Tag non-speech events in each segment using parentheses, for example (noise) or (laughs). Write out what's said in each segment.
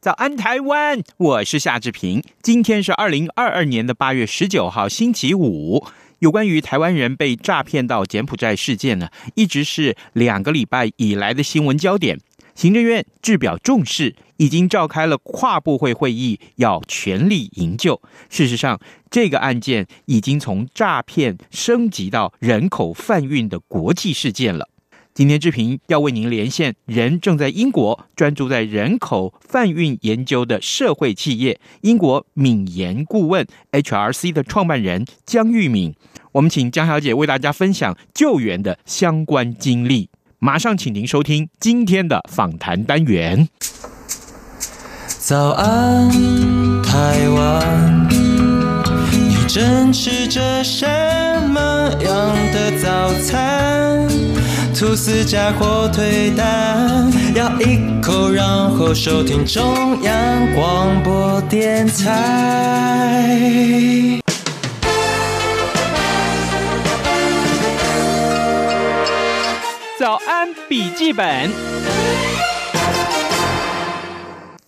早安台湾，我是夏志平。今天是二零二二年的八月十九号，星期五。有关于台湾人被诈骗到柬埔寨事件呢，一直是两个礼拜以来的新闻焦点。行政院制表重视，已经召开了跨部会会议，要全力营救。事实上，这个案件已经从诈骗升级到人口贩运的国际事件了。今天志平要为您连线人正在英国专注在人口贩运研究的社会企业英国敏研顾问 HRC 的创办人江玉敏，我们请江小姐为大家分享救援的相关经历。马上请您收听今天的访谈单元。早安，台湾，你正吃着什么样的早餐？吐司加火腿蛋，咬一口，然后收听中央广播电台。早安，笔记本。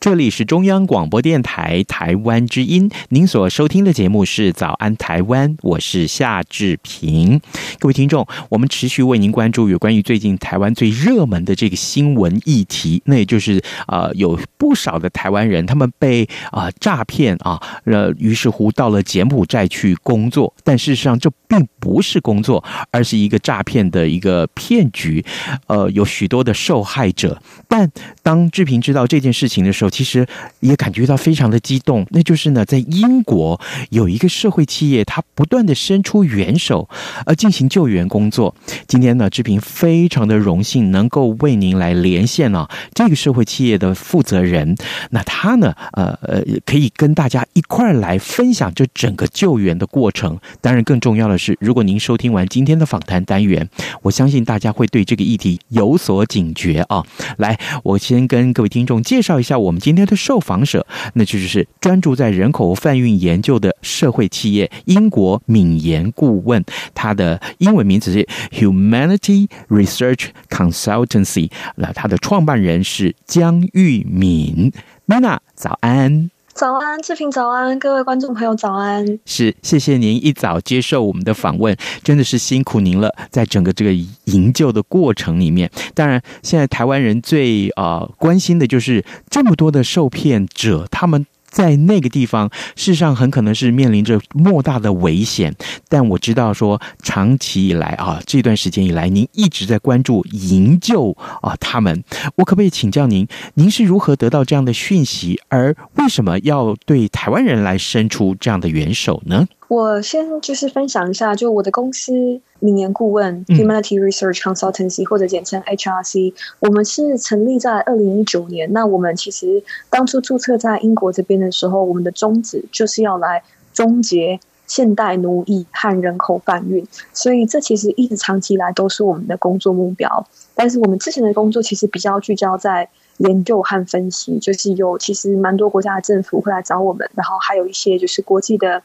这里是中央广播电台台湾之音，您所收听的节目是《早安台湾》，我是夏志平。各位听众，我们持续为您关注有关于最近台湾最热门的这个新闻议题，那也就是呃，有不少的台湾人他们被啊、诈骗啊，呃，于是乎到了柬埔寨去工作，但事实上这并不是工作，而是一个诈骗的一个骗局，呃，有许多的受害者。但当志平知道这件事情的时候，其实也感觉到非常的激动，那就是呢，在英国有一个社会企业，它不断的伸出援手，呃，进行救援工作。今天呢，志平非常的荣幸能够为您来连线啊，这个社会企业的负责人。那他呢，呃呃，可以跟大家一块儿来分享这整个救援的过程。当然，更重要的是，如果您收听完今天的访谈单元，我相信大家会对这个议题有所警觉啊。来，我先跟各位听众介绍一下我们。今天的受访者，那就是专注在人口贩运研究的社会企业英国敏研顾问，他的英文名字是 Humanity Research Consultancy，那他的创办人是江玉敏。Mina，早安。早安，志平早安，各位观众朋友早安。是，谢谢您一早接受我们的访问，真的是辛苦您了，在整个这个营救的过程里面。当然，现在台湾人最啊、呃、关心的就是这么多的受骗者，他们。在那个地方，事实上很可能是面临着莫大的危险。但我知道说，长期以来啊，这段时间以来，您一直在关注营救啊他们。我可不可以请教您，您是如何得到这样的讯息？而为什么要对台湾人来伸出这样的援手呢？我先就是分享一下，就我的公司名言顾问 Humanity Research Consultancy，或者简称 HRC，我们是成立在二零一九年。那我们其实当初注册在英国这边的时候，我们的宗旨就是要来终结现代奴役和人口贩运，所以这其实一直长期以来都是我们的工作目标。但是我们之前的工作其实比较聚焦在。研究和分析，就是有其实蛮多国家的政府会来找我们，然后还有一些就是国际的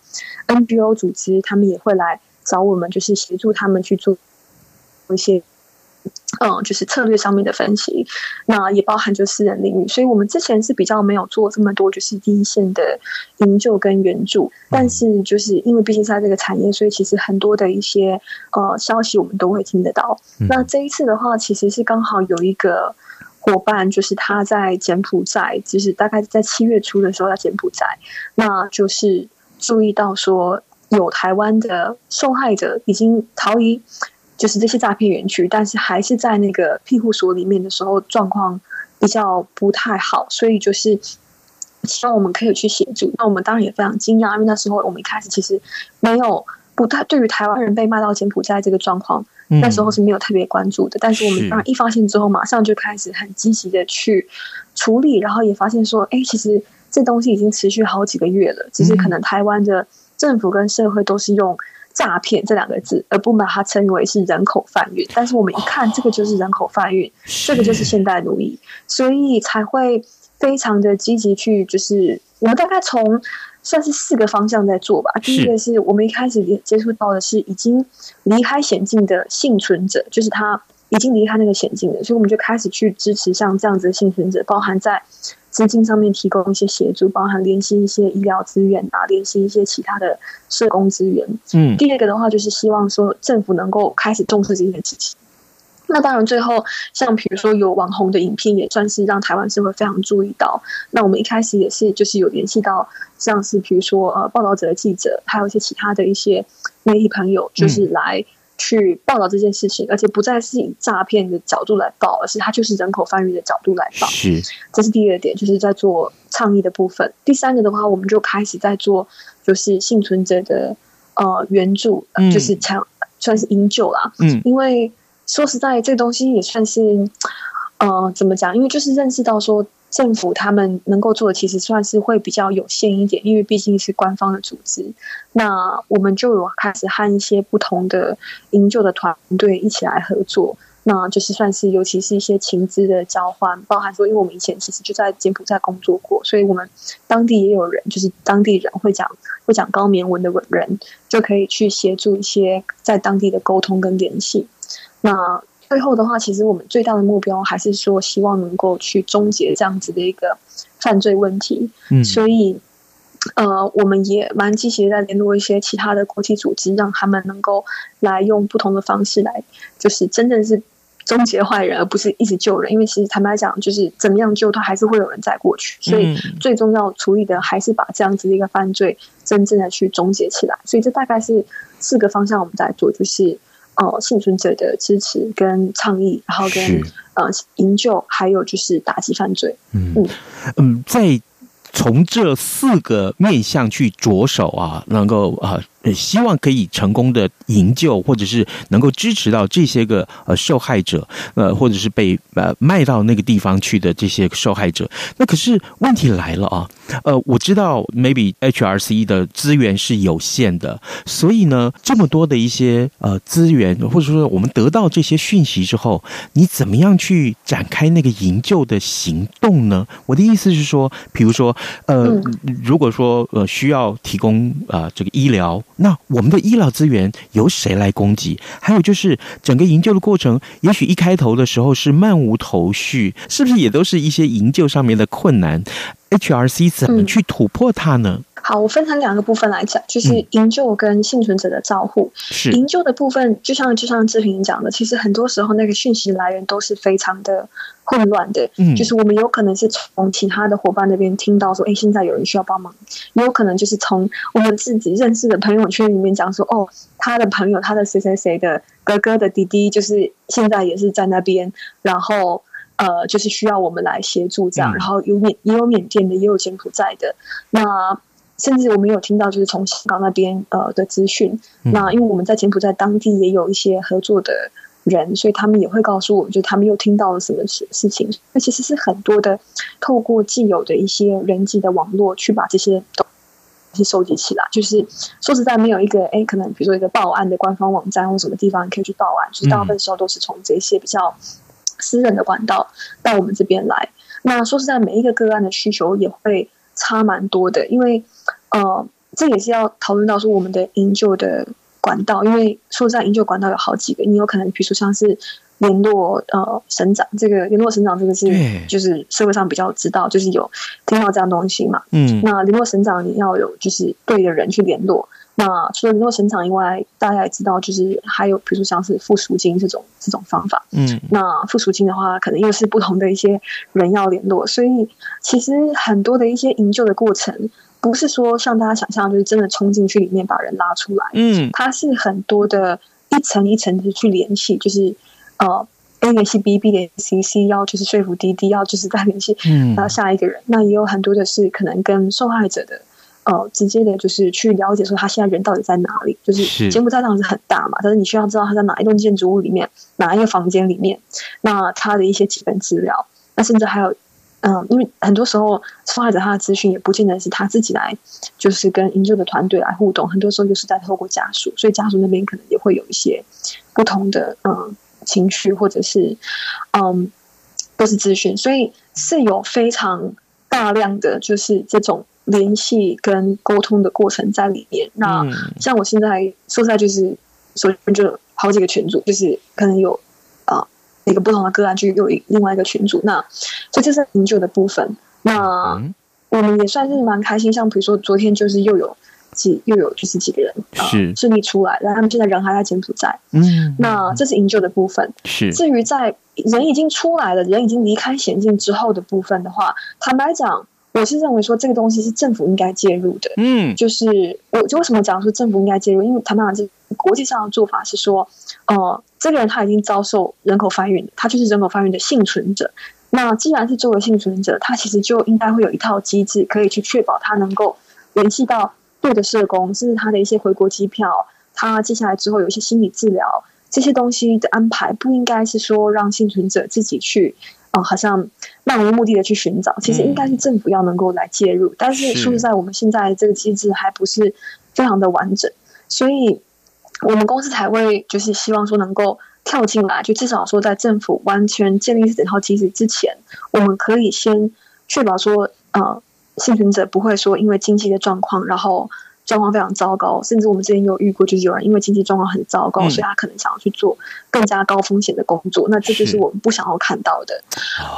NGO 组织，他们也会来找我们，就是协助他们去做一些嗯，就是策略上面的分析。那也包含就私人领域，所以我们之前是比较没有做这么多就是第一线的营救跟援助，但是就是因为毕竟在这个产业，所以其实很多的一些呃消息我们都会听得到。那这一次的话，其实是刚好有一个。伙伴就是他在柬埔寨，就是大概在七月初的时候在柬埔寨，那就是注意到说有台湾的受害者已经逃离，就是这些诈骗园区，但是还是在那个庇护所里面的时候状况比较不太好，所以就是希望我们可以去协助。那我们当然也非常惊讶，因为那时候我们一开始其实没有不太对于台湾人被卖到柬埔寨这个状况，那时候是没有特别关注的。但是我们当然一发现之后，马上就开始很积极的去处理，然后也发现说，哎，其实这东西已经持续好几个月了，只是可能台湾的政府跟社会都是用。诈骗这两个字，而不把它称为是人口贩运。但是我们一看，这个就是人口贩运，哦、这个就是现代奴役，所以才会非常的积极去，就是我们大概从算是四个方向在做吧。第一个是我们一开始接触到的是已经离开险境的幸存者，就是他已经离开那个险境了，所以我们就开始去支持像这样子的幸存者，包含在。资金上面提供一些协助，包含联系一些医疗资源啊，联系一些其他的社工资源。嗯，第二个的话就是希望说政府能够开始重视这件事情。那当然，最后像比如说有网红的影片，也算是让台湾社会非常注意到。那我们一开始也是就是有联系到，像是比如说呃报道者的记者，还有一些其他的一些媒体朋友，就是来。去报道这件事情，而且不再是以诈骗的角度来报，而是它就是人口贩运的角度来报。是，这是第二点，就是在做倡议的部分。第三个的话，我们就开始在做，就是幸存者的呃援助，嗯、就是强算是营救啦。嗯，因为说实在，这个东西也算是呃怎么讲？因为就是认识到说。政府他们能够做的其实算是会比较有限一点，因为毕竟是官方的组织。那我们就有开始和一些不同的营救的团队一起来合作，那就是算是尤其是一些情资的交换，包含说，因为我们以前其实就在柬埔寨工作过，所以我们当地也有人，就是当地人会讲会讲高棉文的文人，就可以去协助一些在当地的沟通跟联系。那最后的话，其实我们最大的目标还是说，希望能够去终结这样子的一个犯罪问题。嗯，所以，呃，我们也蛮积极的在联络一些其他的国际组织，让他们能够来用不同的方式来，就是真正是终结坏人，而不是一直救人。因为其实坦白讲，就是怎么样救他，还是会有人再过去。所以，最终要处理的还是把这样子的一个犯罪真正的去终结起来。所以，这大概是四个方向我们在做，就是。呃，幸存者的支持跟倡议，然后跟呃营救，还有就是打击犯罪。嗯嗯，嗯，在从这四个面向去着手啊，能够啊。呃希望可以成功的营救，或者是能够支持到这些个呃受害者，呃，或者是被呃卖到那个地方去的这些受害者。那可是问题来了啊，呃，我知道 maybe HRC 的资源是有限的，所以呢，这么多的一些呃资源，或者说我们得到这些讯息之后，你怎么样去展开那个营救的行动呢？我的意思是说，比如说呃，如果说呃需要提供啊、呃、这个医疗。那我们的医疗资源由谁来供给？还有就是整个营救的过程，也许一开头的时候是漫无头绪，是不是也都是一些营救上面的困难？HRC 怎么去突破它呢？嗯好，我分成两个部分来讲，就是营救跟幸存者的照护。是营救的部分，就像就像志平讲的，其实很多时候那个讯息来源都是非常的混乱的。嗯，就是我们有可能是从其他的伙伴那边听到说，哎，现在有人需要帮忙；也有可能就是从我们自己认识的朋友圈里面讲说，哦，他的朋友，他的谁谁谁的哥哥的弟弟，就是现在也是在那边，然后呃，就是需要我们来协助这样。然后有缅也有缅甸的，也有柬埔寨的，那。甚至我们有听到，就是从香港那边呃的资讯。那因为我们在柬埔寨当地也有一些合作的人，所以他们也会告诉我们，就他们又听到了什么事事情。那其实是很多的，透过既有的一些人际的网络去把这些东西收集起来。就是说实在，没有一个哎，可能比如说一个报案的官方网站或什么地方你可以去报案，就是大部分时候都是从这些比较私人的管道到我们这边来。那说实在，每一个个案的需求也会差蛮多的，因为。呃，这也是要讨论到说我们的营救的管道，因为说实在，营救管道有好几个，你有可能比如说像是联络呃省长，这个联络省长这个是就是社会上比较知道，就是有听到这样东西嘛。嗯，那联络省长你要有就是对的人去联络。那除了联络省长以外，大家也知道，就是还有比如说像是付赎金这种这种方法。嗯，那付赎金的话，可能又是不同的一些人要联络，所以其实很多的一些营救的过程。不是说像大家想象，就是真的冲进去里面把人拉出来。嗯，它是很多的一层一层的去联系，就是呃，A 联系 B，B 联系 C，C 要就是说服 D，D 要就是再联系嗯，然后下一个人。嗯、那也有很多的是可能跟受害者的呃直接的，就是去了解说他现在人到底在哪里。就是柬埔寨当然是很大嘛，但是你需要知道他在哪一栋建筑物里面，哪一个房间里面，那他的一些基本资料，那甚至还有。嗯，因为很多时候受害者他的资讯也不见得是他自己来，就是跟营救的团队来互动，很多时候就是在透过家属，所以家属那边可能也会有一些不同的嗯情绪或者是嗯都是资讯，所以是有非常大量的就是这种联系跟沟通的过程在里面。那像我现在说实在就是所以就好几个群组，就是可能有啊。一个不同的个案就有一另外一个群组，那所以这是营救的部分。那我们也算是蛮开心，像比如说昨天就是又有几又有就是几个人是顺利出来，然后他们现在人还在柬埔寨。嗯，那这是营救的部分。是至于在人已经出来了，人已经离开险境之后的部分的话，坦白讲，我是认为说这个东西是政府应该介入的。嗯，就是我就为什么讲说政府应该介入？因为坦白讲，这国际上的做法是说，呃。这个人他已经遭受人口贩运，他就是人口贩运的幸存者。那既然是作为幸存者，他其实就应该会有一套机制，可以去确保他能够联系到对的社工，甚至他的一些回国机票，他接下来之后有一些心理治疗这些东西的安排，不应该是说让幸存者自己去，哦、呃，好像漫无目的的去寻找。其实应该是政府要能够来介入，嗯、但是说实在，我们现在这个机制还不是非常的完整，所以。我们公司才会就是希望说能够跳进来，就至少说在政府完全建立整套机制之前，我们可以先确保说，呃，幸存者不会说因为经济的状况，然后状况非常糟糕，甚至我们之前有遇过，就是有人因为经济状况很糟糕，嗯、所以他可能想要去做更加高风险的工作，那这就是我们不想要看到的。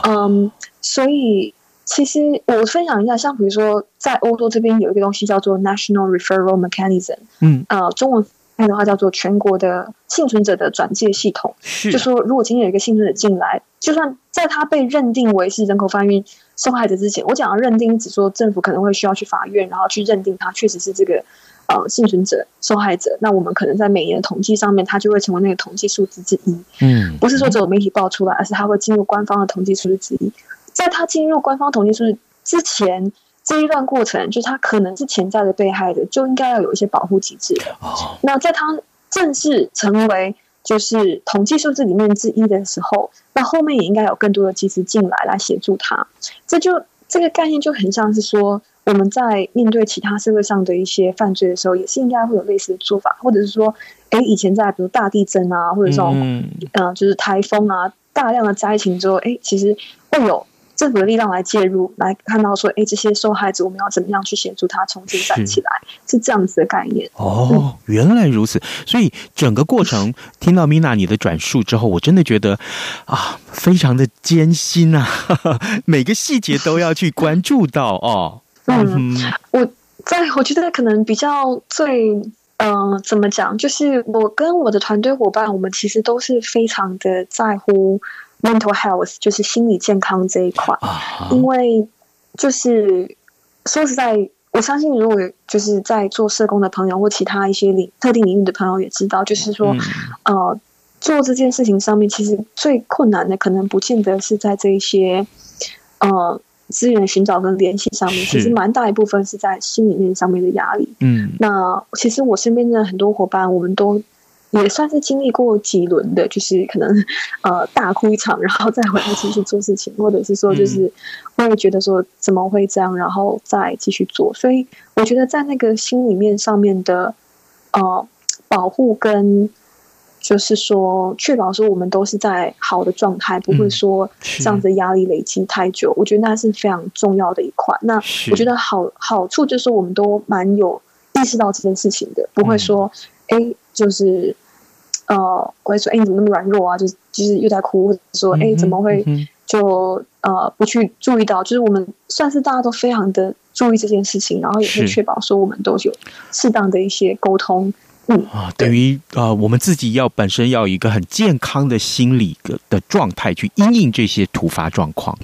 嗯，所以其实我分享一下，像比如说在欧洲这边有一个东西叫做 National Referral Mechanism，嗯，呃，中文。的话叫做全国的幸存者的转介系统，是就说如果今天有一个幸存者进来，就算在他被认定为是人口贩运受害者之前，我讲的认定只说政府可能会需要去法院，然后去认定他确实是这个呃幸存者受害者，那我们可能在每年的统计上面，他就会成为那个统计数字之一。嗯，不是说只有媒体报出来，而是他会进入官方的统计数字之一。在他进入官方统计数字之前。这一段过程，就是他可能是潜在的被害者，就应该要有一些保护机制。Oh. 那在他正式成为就是统计数字里面之一的时候，那后面也应该有更多的机制进来来协助他。这就这个概念就很像是说，我们在面对其他社会上的一些犯罪的时候，也是应该会有类似的做法，或者是说，哎，以前在比如大地震啊，或者这种嗯、呃，就是台风啊，大量的灾情之后，哎，其实会有。政府的力量来介入，来看到说，哎，这些受害者我们要怎么样去协助他重新站起来，是，是这样子的概念。哦，嗯、原来如此。所以整个过程听到 Mina 你的转述之后，我真的觉得啊，非常的艰辛啊，(laughs) 每个细节都要去关注到哦。嗯，嗯我在我觉得可能比较最嗯、呃，怎么讲，就是我跟我的团队伙伴，我们其实都是非常的在乎。Mental health 就是心理健康这一块，uh huh. 因为就是说实在，我相信如果就是在做社工的朋友或其他一些领特定领域的朋友也知道，就是说，嗯、呃，做这件事情上面，其实最困难的可能不见得是在这一些呃资源寻找跟联系上面，其实蛮大一部分是在心里面上面的压力。嗯，那其实我身边的很多伙伴，我们都。也算是经历过几轮的，就是可能呃大哭一场，然后再回来继续做事情，或者是说就是会觉得说怎么会这样，然后再继续做。所以我觉得在那个心里面上面的呃保护跟就是说确保说我们都是在好的状态，不会说这样子压力累积太久。我觉得那是非常重要的一块。那我觉得好好处就是我们都蛮有意识到这件事情的，不会说哎。就是，呃，我会说，哎，你怎么那么软弱啊？就是，就是又在哭，或者说，哎，怎么会就呃不去注意到？就是我们算是大家都非常的注意这件事情，然后也会确保说我们都有适当的一些沟通。嗯，啊，等于呃，我们自己要本身要有一个很健康的心理的的状态去应应这些突发状况。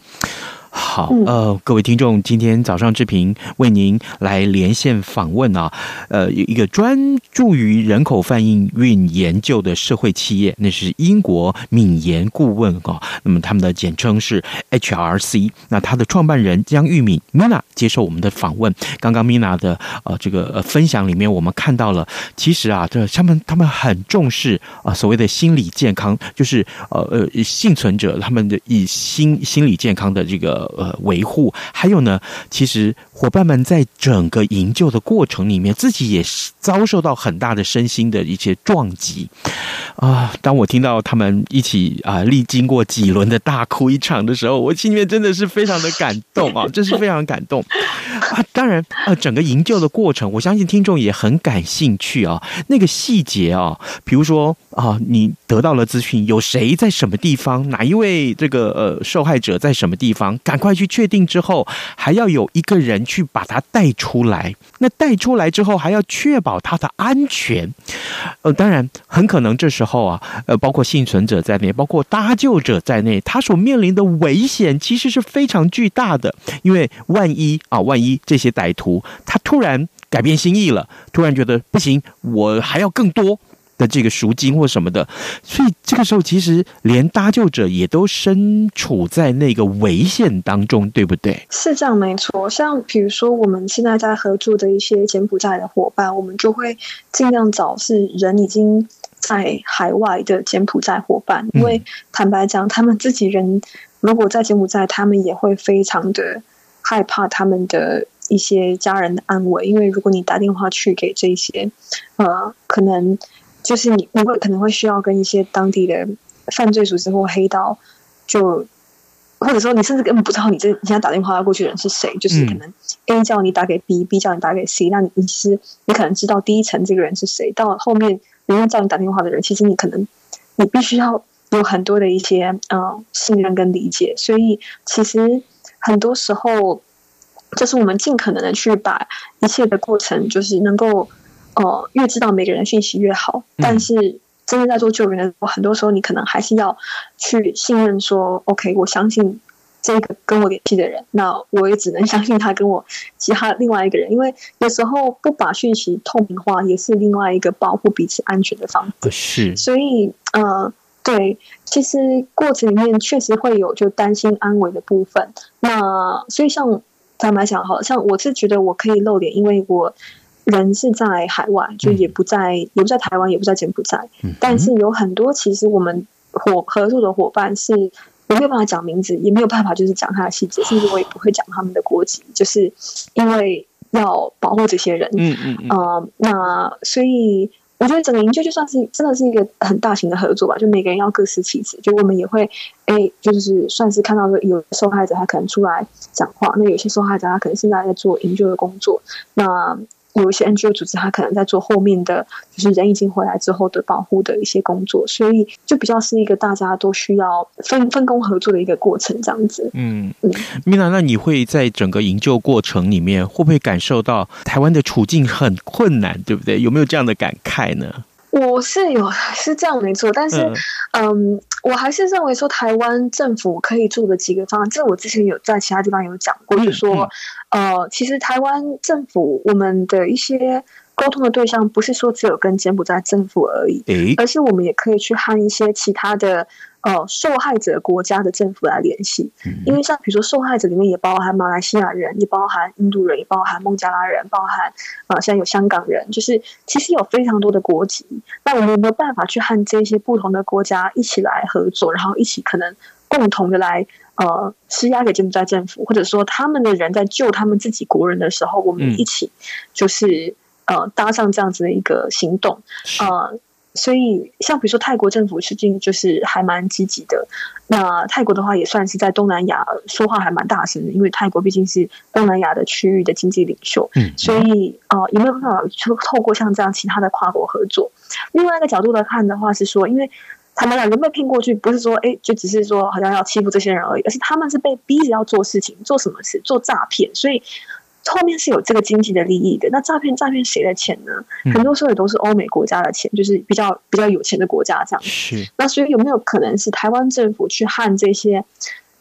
好，呃，各位听众，今天早上志平为您来连线访问啊，呃，一个专注于人口贩运研究的社会企业，那是英国敏研顾问啊，那么他们的简称是 HRC，那他的创办人江玉敏 Mina 接受我们的访问。刚刚 Mina 的呃这个呃分享里面，我们看到了，其实啊，这他们他们很重视啊所谓的心理健康，就是呃呃幸存者他们的以心心理健康的这个。呃，维护。还有呢，其实伙伴们在整个营救的过程里面，自己也遭受到很大的身心的一些撞击。啊。当我听到他们一起啊历经过几轮的大哭一场的时候，我心里面真的是非常的感动啊，(laughs) 真是非常感动啊。当然，啊，整个营救的过程，我相信听众也很感兴趣啊。那个细节啊，比如说啊，你得到了资讯，有谁在什么地方，哪一位这个呃受害者在什么地方，赶快去确定之后，还要有一个人去把他带出来。那带出来之后，还要确保他的安全。呃，当然，很可能这时候后啊，呃，包括幸存者在内，包括搭救者在内，他所面临的危险其实是非常巨大的。因为万一啊，万一这些歹徒他突然改变心意了，突然觉得不行，我还要更多。的这个赎金或什么的，所以这个时候其实连搭救者也都身处在那个危险当中，对不对？是这样，没错。像比如说我们现在在合作的一些柬埔寨的伙伴，我们就会尽量找是人已经在海外的柬埔寨伙伴，因为坦白讲，他们自己人如果在柬埔寨，他们也会非常的害怕他们的一些家人的安危，因为如果你打电话去给这些，呃，可能。就是你，你会可能会需要跟一些当地的犯罪组织或黑道，就或者说你甚至根本不知道你这你现在打电话过去的人是谁，就是可能 A 叫你打给 B，B 叫你打给 C，那你你其实你可能知道第一层这个人是谁，到后面人家叫你打电话的人，其实你可能你必须要有很多的一些嗯、呃、信任跟理解，所以其实很多时候就是我们尽可能的去把一切的过程，就是能够。呃，越知道每个人的讯息越好，但是真的在做救援的时候，很多时候你可能还是要去信任说，OK，我相信这个跟我联系的人，那我也只能相信他跟我其他另外一个人，因为有时候不把讯息透明化，也是另外一个保护彼此安全的方式。是，所以，呃，对，其实过程里面确实会有就担心安危的部分。那所以像坦白讲，好像我是觉得我可以露脸，因为我。人是在海外，就也不在，嗯、也不在台湾，也不在柬埔寨。嗯、但是有很多，其实我们伙合作的伙伴是，我没有办法讲名字，也没有办法就是讲他的细节，甚至我也不会讲他们的国籍，就是因为要保护这些人。嗯嗯嗯。呃、那所以我觉得整个营救就算是真的是一个很大型的合作吧，就每个人要各司其职。就我们也会，哎，就是算是看到说有受害者他可能出来讲话，那有些受害者他可能现在在做营救的工作，那。有一些 NGO 组织，他可能在做后面的，就是人已经回来之后的保护的一些工作，所以就比较是一个大家都需要分分工合作的一个过程，这样子。嗯嗯，Mina，那你会在整个营救过程里面，会不会感受到台湾的处境很困难，对不对？有没有这样的感慨呢？我是有 (laughs) 是这样没错，但是嗯，嗯，我还是认为说台湾政府可以做的几个方案，这我之前有在其他地方有讲过，就是说，呃，其实台湾政府我们的一些。沟通的对象不是说只有跟柬埔寨政府而已，而是我们也可以去和一些其他的呃受害者国家的政府来联系。因为像比如说受害者里面也包含马来西亚人，也包含印度人，也包含孟加拉人，包含啊、呃、现在有香港人，就是其实有非常多的国籍。那我们有没有办法去和这些不同的国家一起来合作，然后一起可能共同的来呃施压给柬埔寨政府，或者说他们的人在救他们自己国人的时候，我们一起就是。呃，搭上这样子的一个行动，呃，所以像比如说泰国政府最近就是还蛮积极的。那泰国的话也算是在东南亚说话还蛮大声的，因为泰国毕竟是东南亚的区域的经济领袖。嗯，所以呃，有没有办法就透过像这样其他的跨国合作？另外一个角度来看的话，是说，因为他们两人被骗过去，不是说哎，就只是说好像要欺负这些人而已，而是他们是被逼着要做事情，做什么事？做诈骗，所以。后面是有这个经济的利益的。那诈骗诈骗谁的钱呢？很多时候也都是欧美国家的钱，就是比较比较有钱的国家这样子。是。那所以有没有可能是台湾政府去和这些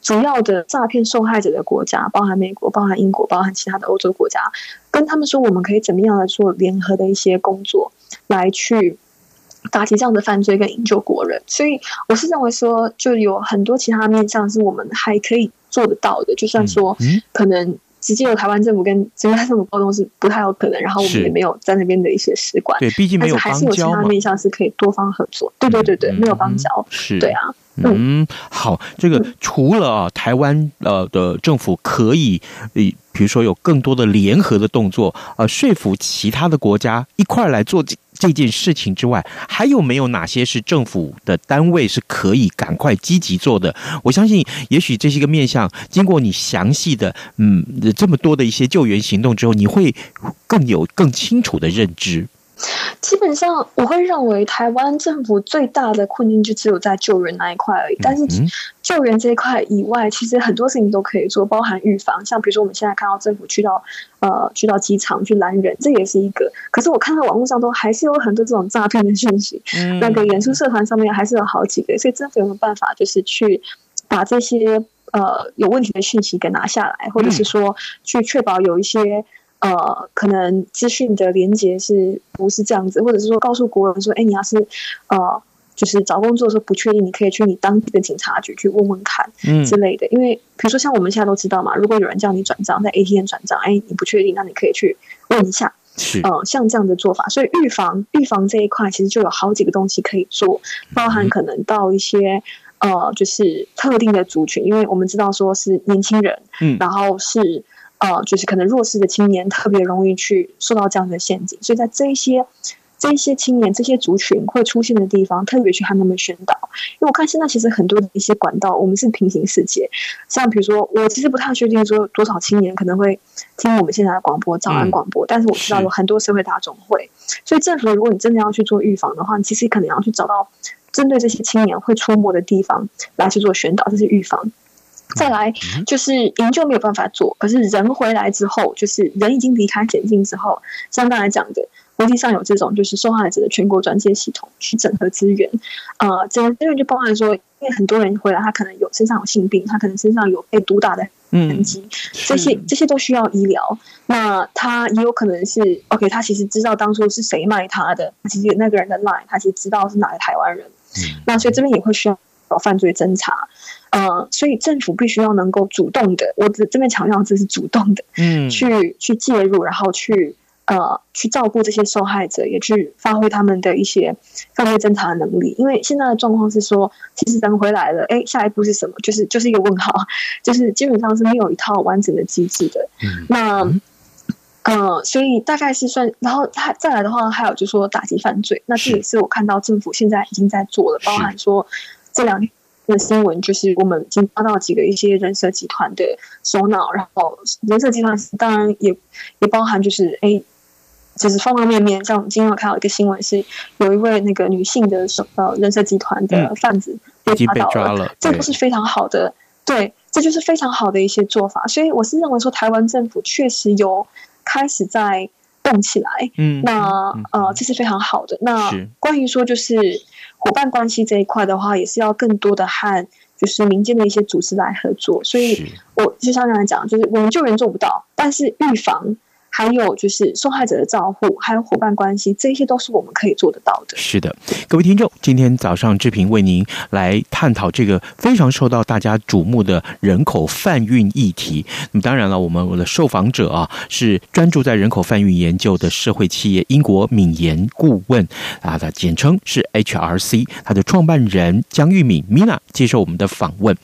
主要的诈骗受害者的国家，包含美国、包含英国、包含其他的欧洲国家，跟他们说我们可以怎么样来做联合的一些工作，来去打击这样的犯罪跟营救国人。所以我是认为说，就有很多其他面向是我们还可以做得到的，就算说可能。直接由台湾政府跟其他政府沟通是不太有可能，然后我们也没有在那边的一些使馆，对，毕竟没有邦交嘛，还是有其他面向是可以多方合作。对对对对，没有邦交，是，对啊，嗯，好，这个除了啊，台湾呃的政府可以，比如说有更多的联合的动作，呃，说服其他的国家一块来做这件事情之外，还有没有哪些是政府的单位是可以赶快积极做的？我相信，也许这些个面向，经过你详细的嗯这么多的一些救援行动之后，你会更有更清楚的认知。基本上，我会认为台湾政府最大的困境就只有在救援那一块而已。但是，救援这一块以外，其实很多事情都可以做，包含预防。像比如说，我们现在看到政府去到呃去到机场去拦人，这也是一个。可是我看到网络上都还是有很多这种诈骗的讯息，那个演出社团上面还是有好几个。所以政府有没有办法，就是去把这些呃有问题的讯息给拿下来，或者是说去确保有一些。呃，可能资讯的连接是不是这样子，或者是说告诉国人说，哎，你要是呃，就是找工作的时候不确定，你可以去你当地的警察局去问问看，嗯之类的。嗯、因为比如说像我们现在都知道嘛，如果有人叫你转账在 ATM 转账，哎，你不确定，那你可以去问一下。是，呃，像这样的做法，所以预防预防这一块其实就有好几个东西可以做，包含可能到一些呃，就是特定的族群，因为我们知道说是年轻人，嗯，然后是。呃，就是可能弱势的青年特别容易去受到这样的陷阱，所以在这一些这一些青年、这些族群会出现的地方，特别去和他们宣导。因为我看现在其实很多的一些管道，我们是平行世界。像比如说，我其实不太确定说多少青年可能会听我们现在的广播、早安广播，嗯、但是我知道有很多社会大众会。所以政府，如果你真的要去做预防的话，你其实可能要去找到针对这些青年会出没的地方来去做宣导，这是预防。再来就是营救没有办法做，可是人回来之后，就是人已经离开险境之后，像刚才讲的，国际上有这种就是受害者的全国转接系统去整合资源，呃，整合资源就包含说，因为很多人回来，他可能有身上有性病，他可能身上有被毒打的痕迹，嗯、这些这些都需要医疗。那他也有可能是 OK，他其实知道当初是谁卖他的，其实那个人的 line，他其实知道是哪个台湾人，嗯、那所以这边也会需要搞犯罪侦查。呃，所以政府必须要能够主动的，我这这边强调这是主动的，嗯，去去介入，然后去呃去照顾这些受害者，也去发挥他们的一些犯罪侦查的能力。因为现在的状况是说，其实人回来了，哎，下一步是什么？就是就是一个问号，就是基本上是没有一套完整的机制的。嗯，那呃，所以大概是算，然后他再来的话，还有就是说打击犯罪，那这也是我看到政府现在已经在做了，包含说这两天。的新闻就是我们已经抓到几个一些人设集团的首脑，然后人设集团当然也也包含就是哎，就是方方面面。像我们今天有看到一个新闻，是有一位那个女性的首呃人设集团的贩子被抓到了，嗯、抓了这都是非常好的，对，对，这就是非常好的一些做法。所以我是认为说，台湾政府确实有开始在动起来，嗯，那呃这是非常好的。那关于说就是。伙伴关系这一块的话，也是要更多的和就是民间的一些组织来合作。所以，我就像刚才讲，就是我们救援做不到，但是预防。还有就是受害者的照护，还有伙伴关系，这些都是我们可以做得到的。是的，各位听众，今天早上志平为您来探讨这个非常受到大家瞩目的人口贩运议题。那么当然了，我们我的受访者啊是专注在人口贩运研究的社会企业英国敏研顾问啊，它简称是 HRC，它的创办人江玉敏 Mina 接受我们的访问。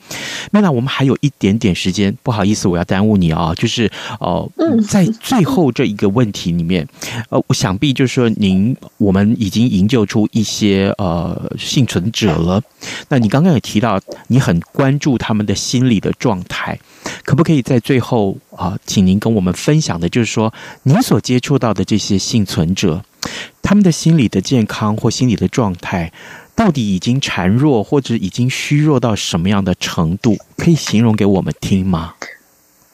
Mina，我们还有一点点时间，不好意思，我要耽误你啊，就是哦，呃、嗯，在最后。后这一个问题里面，呃，我想必就是说，您我们已经营救出一些呃幸存者了。那你刚刚也提到，你很关注他们的心理的状态，可不可以在最后啊，请您跟我们分享的，就是说，您所接触到的这些幸存者，他们的心理的健康或心理的状态，到底已经孱弱或者已经虚弱到什么样的程度？可以形容给我们听吗？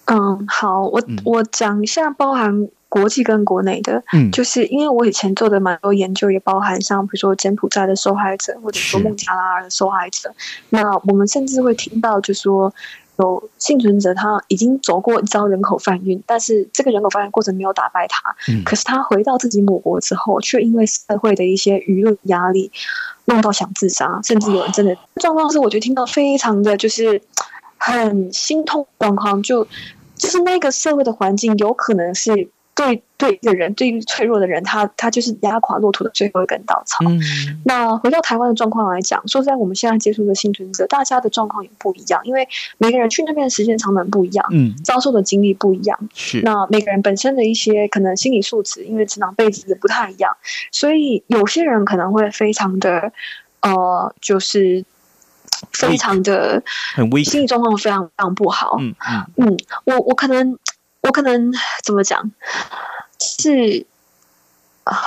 嗯，好，我我讲一下包含国际跟国内的，嗯，就是因为我以前做的蛮多研究，也包含像比如说柬埔寨的受害者，或者说孟加拉的受害者，那我们甚至会听到，就说有幸存者，他已经走过一遭人口贩运，但是这个人口贩运过程没有打败他，嗯、可是他回到自己母国之后，却因为社会的一些舆论压力，弄到想自杀，甚至有人真的状况是，我觉得听到非常的就是很心痛状况，就就是那个社会的环境有可能是。对对，一个人对于脆弱的人，他他就是压垮骆驼的最后一根稻草。嗯，那回到台湾的状况来讲，说实在，我们现在接触的幸存者，大家的状况也不一样，因为每个人去那边的时间长短不一样，嗯，遭受的经历不一样，是。那每个人本身的一些可能心理素质，因为成长背景不太一样，所以有些人可能会非常的呃，就是非常的很危险，心理状况非常非常不好。嗯嗯嗯，我我可能。我可能怎么讲？是啊，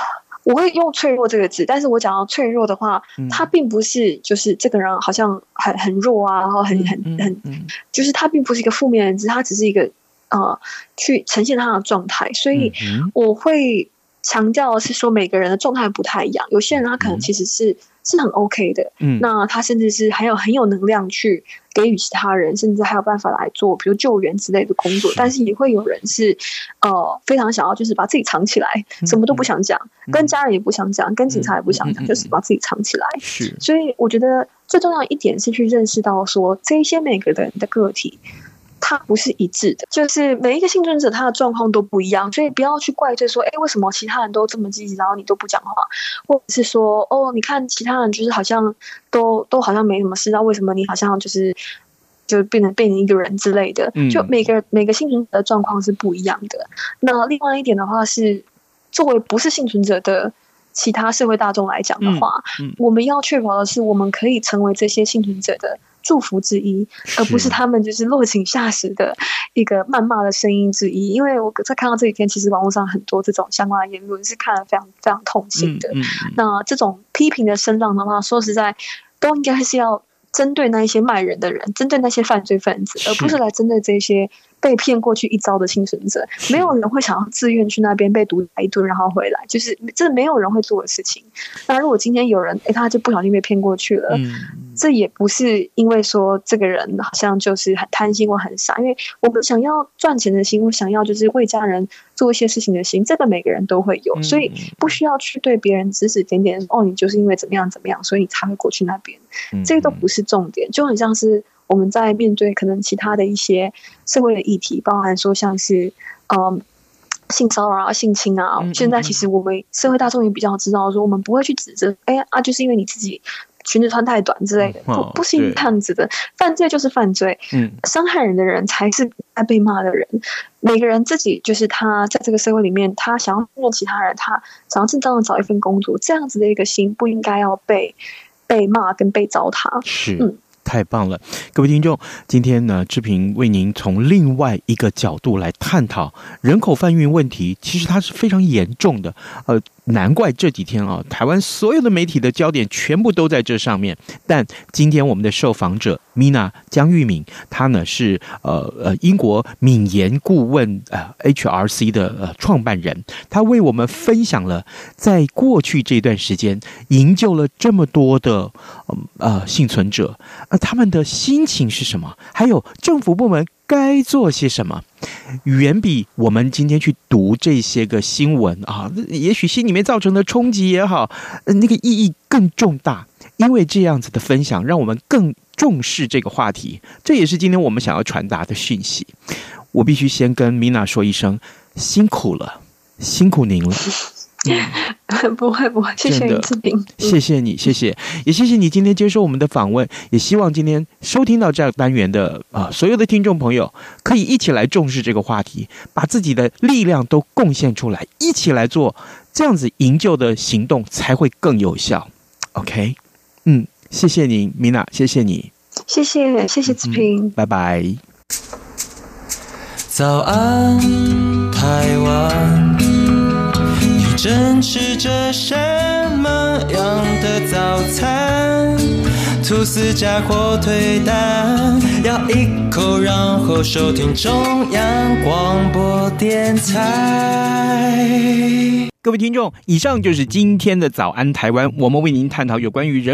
我会用脆弱这个字，但是我讲到脆弱的话，嗯、他并不是就是这个人好像很很弱啊，然后很很很，就是他并不是一个负面的字，他只是一个呃，去呈现他的状态，所以我会强调的是说每个人的状态不太一样，有些人他可能其实是。是很 OK 的，嗯，那他甚至是还有很有能量去给予其他人，甚至还有办法来做，比如救援之类的工作。但是也会有人是，呃，非常想要就是把自己藏起来，什么都不想讲，跟家人也不想讲，跟警察也不想讲，就是把自己藏起来。是，所以我觉得最重要一点是去认识到说，这些每个人的个体。它不是一致的，就是每一个幸存者他的状况都不一样，所以不要去怪罪说，哎，为什么其他人都这么积极，然后你都不讲话，或者是说，哦，你看其他人就是好像都都好像没什么事，那为什么你好像就是就变成变成一个人之类的？就每个每个幸存者的状况是不一样的。那另外一点的话是，作为不是幸存者的其他社会大众来讲的话，我们要确保的是，我们可以成为这些幸存者的。祝福之一，而不是他们就是落井下石的一个谩骂的声音之一。因为我在看到这几天，其实网络上很多这种相关的言论是看了非常非常痛心的。嗯嗯、那这种批评的声浪的话，说实在，都应该是要针对那一些卖人的人，针对那些犯罪分子，而不是来针对这些。被骗过去一遭的幸存者，没有人会想要自愿去那边被毒打一顿，然后回来，就是这没有人会做的事情。那如果今天有人，哎，他就不小心被骗过去了，嗯，这也不是因为说这个人好像就是很贪心或很傻，因为我们想要赚钱的心，我想要就是为家人做一些事情的心，这个每个人都会有，所以不需要去对别人指指点点。哦，你就是因为怎么样怎么样，所以你才会过去那边，这个都不是重点，就很像是。我们在面对可能其他的一些社会的议题，包含说像是嗯性骚扰啊、性侵啊，现在其实我们社会大众也比较知道，说我们不会去指责，哎呀啊，就是因为你自己裙子穿太短之类的，不不是这样子的，犯罪就是犯罪，嗯，伤害人的人才是该被骂的人。每个人自己就是他在这个社会里面，他想要让其他人，他想要正当的找一份工作，这样子的一个心不应该要被被骂跟被糟蹋，是。嗯。太棒了，各位听众，今天呢，志平为您从另外一个角度来探讨人口贩运问题，其实它是非常严重的，呃。难怪这几天啊，台湾所有的媒体的焦点全部都在这上面。但今天我们的受访者 Mina 江玉敏，她呢是呃呃英国敏言顾问呃 HRC 的呃创办人，她为我们分享了在过去这段时间营救了这么多的呃幸存者，呃他们的心情是什么？还有政府部门。该做些什么，远比我们今天去读这些个新闻啊，也许心里面造成的冲击也好，那个意义更重大。因为这样子的分享，让我们更重视这个话题。这也是今天我们想要传达的讯息。我必须先跟米娜说一声辛苦了，辛苦您了。嗯、(laughs) 不会不会，谢谢你志平，谢谢你，谢谢，也谢谢你今天接受我们的访问，也希望今天收听到这样单元的啊、呃、所有的听众朋友，可以一起来重视这个话题，把自己的力量都贡献出来，一起来做这样子营救的行动，才会更有效。OK，嗯，谢谢你，Mina，谢谢你，谢谢谢谢志平、嗯，拜拜。早安，台湾。正吃着什么样的早餐？吐司加火腿蛋，咬一口，然后收听中央广播电台。各位听众，以上就是今天的早安台湾，我们为您探讨有关于人。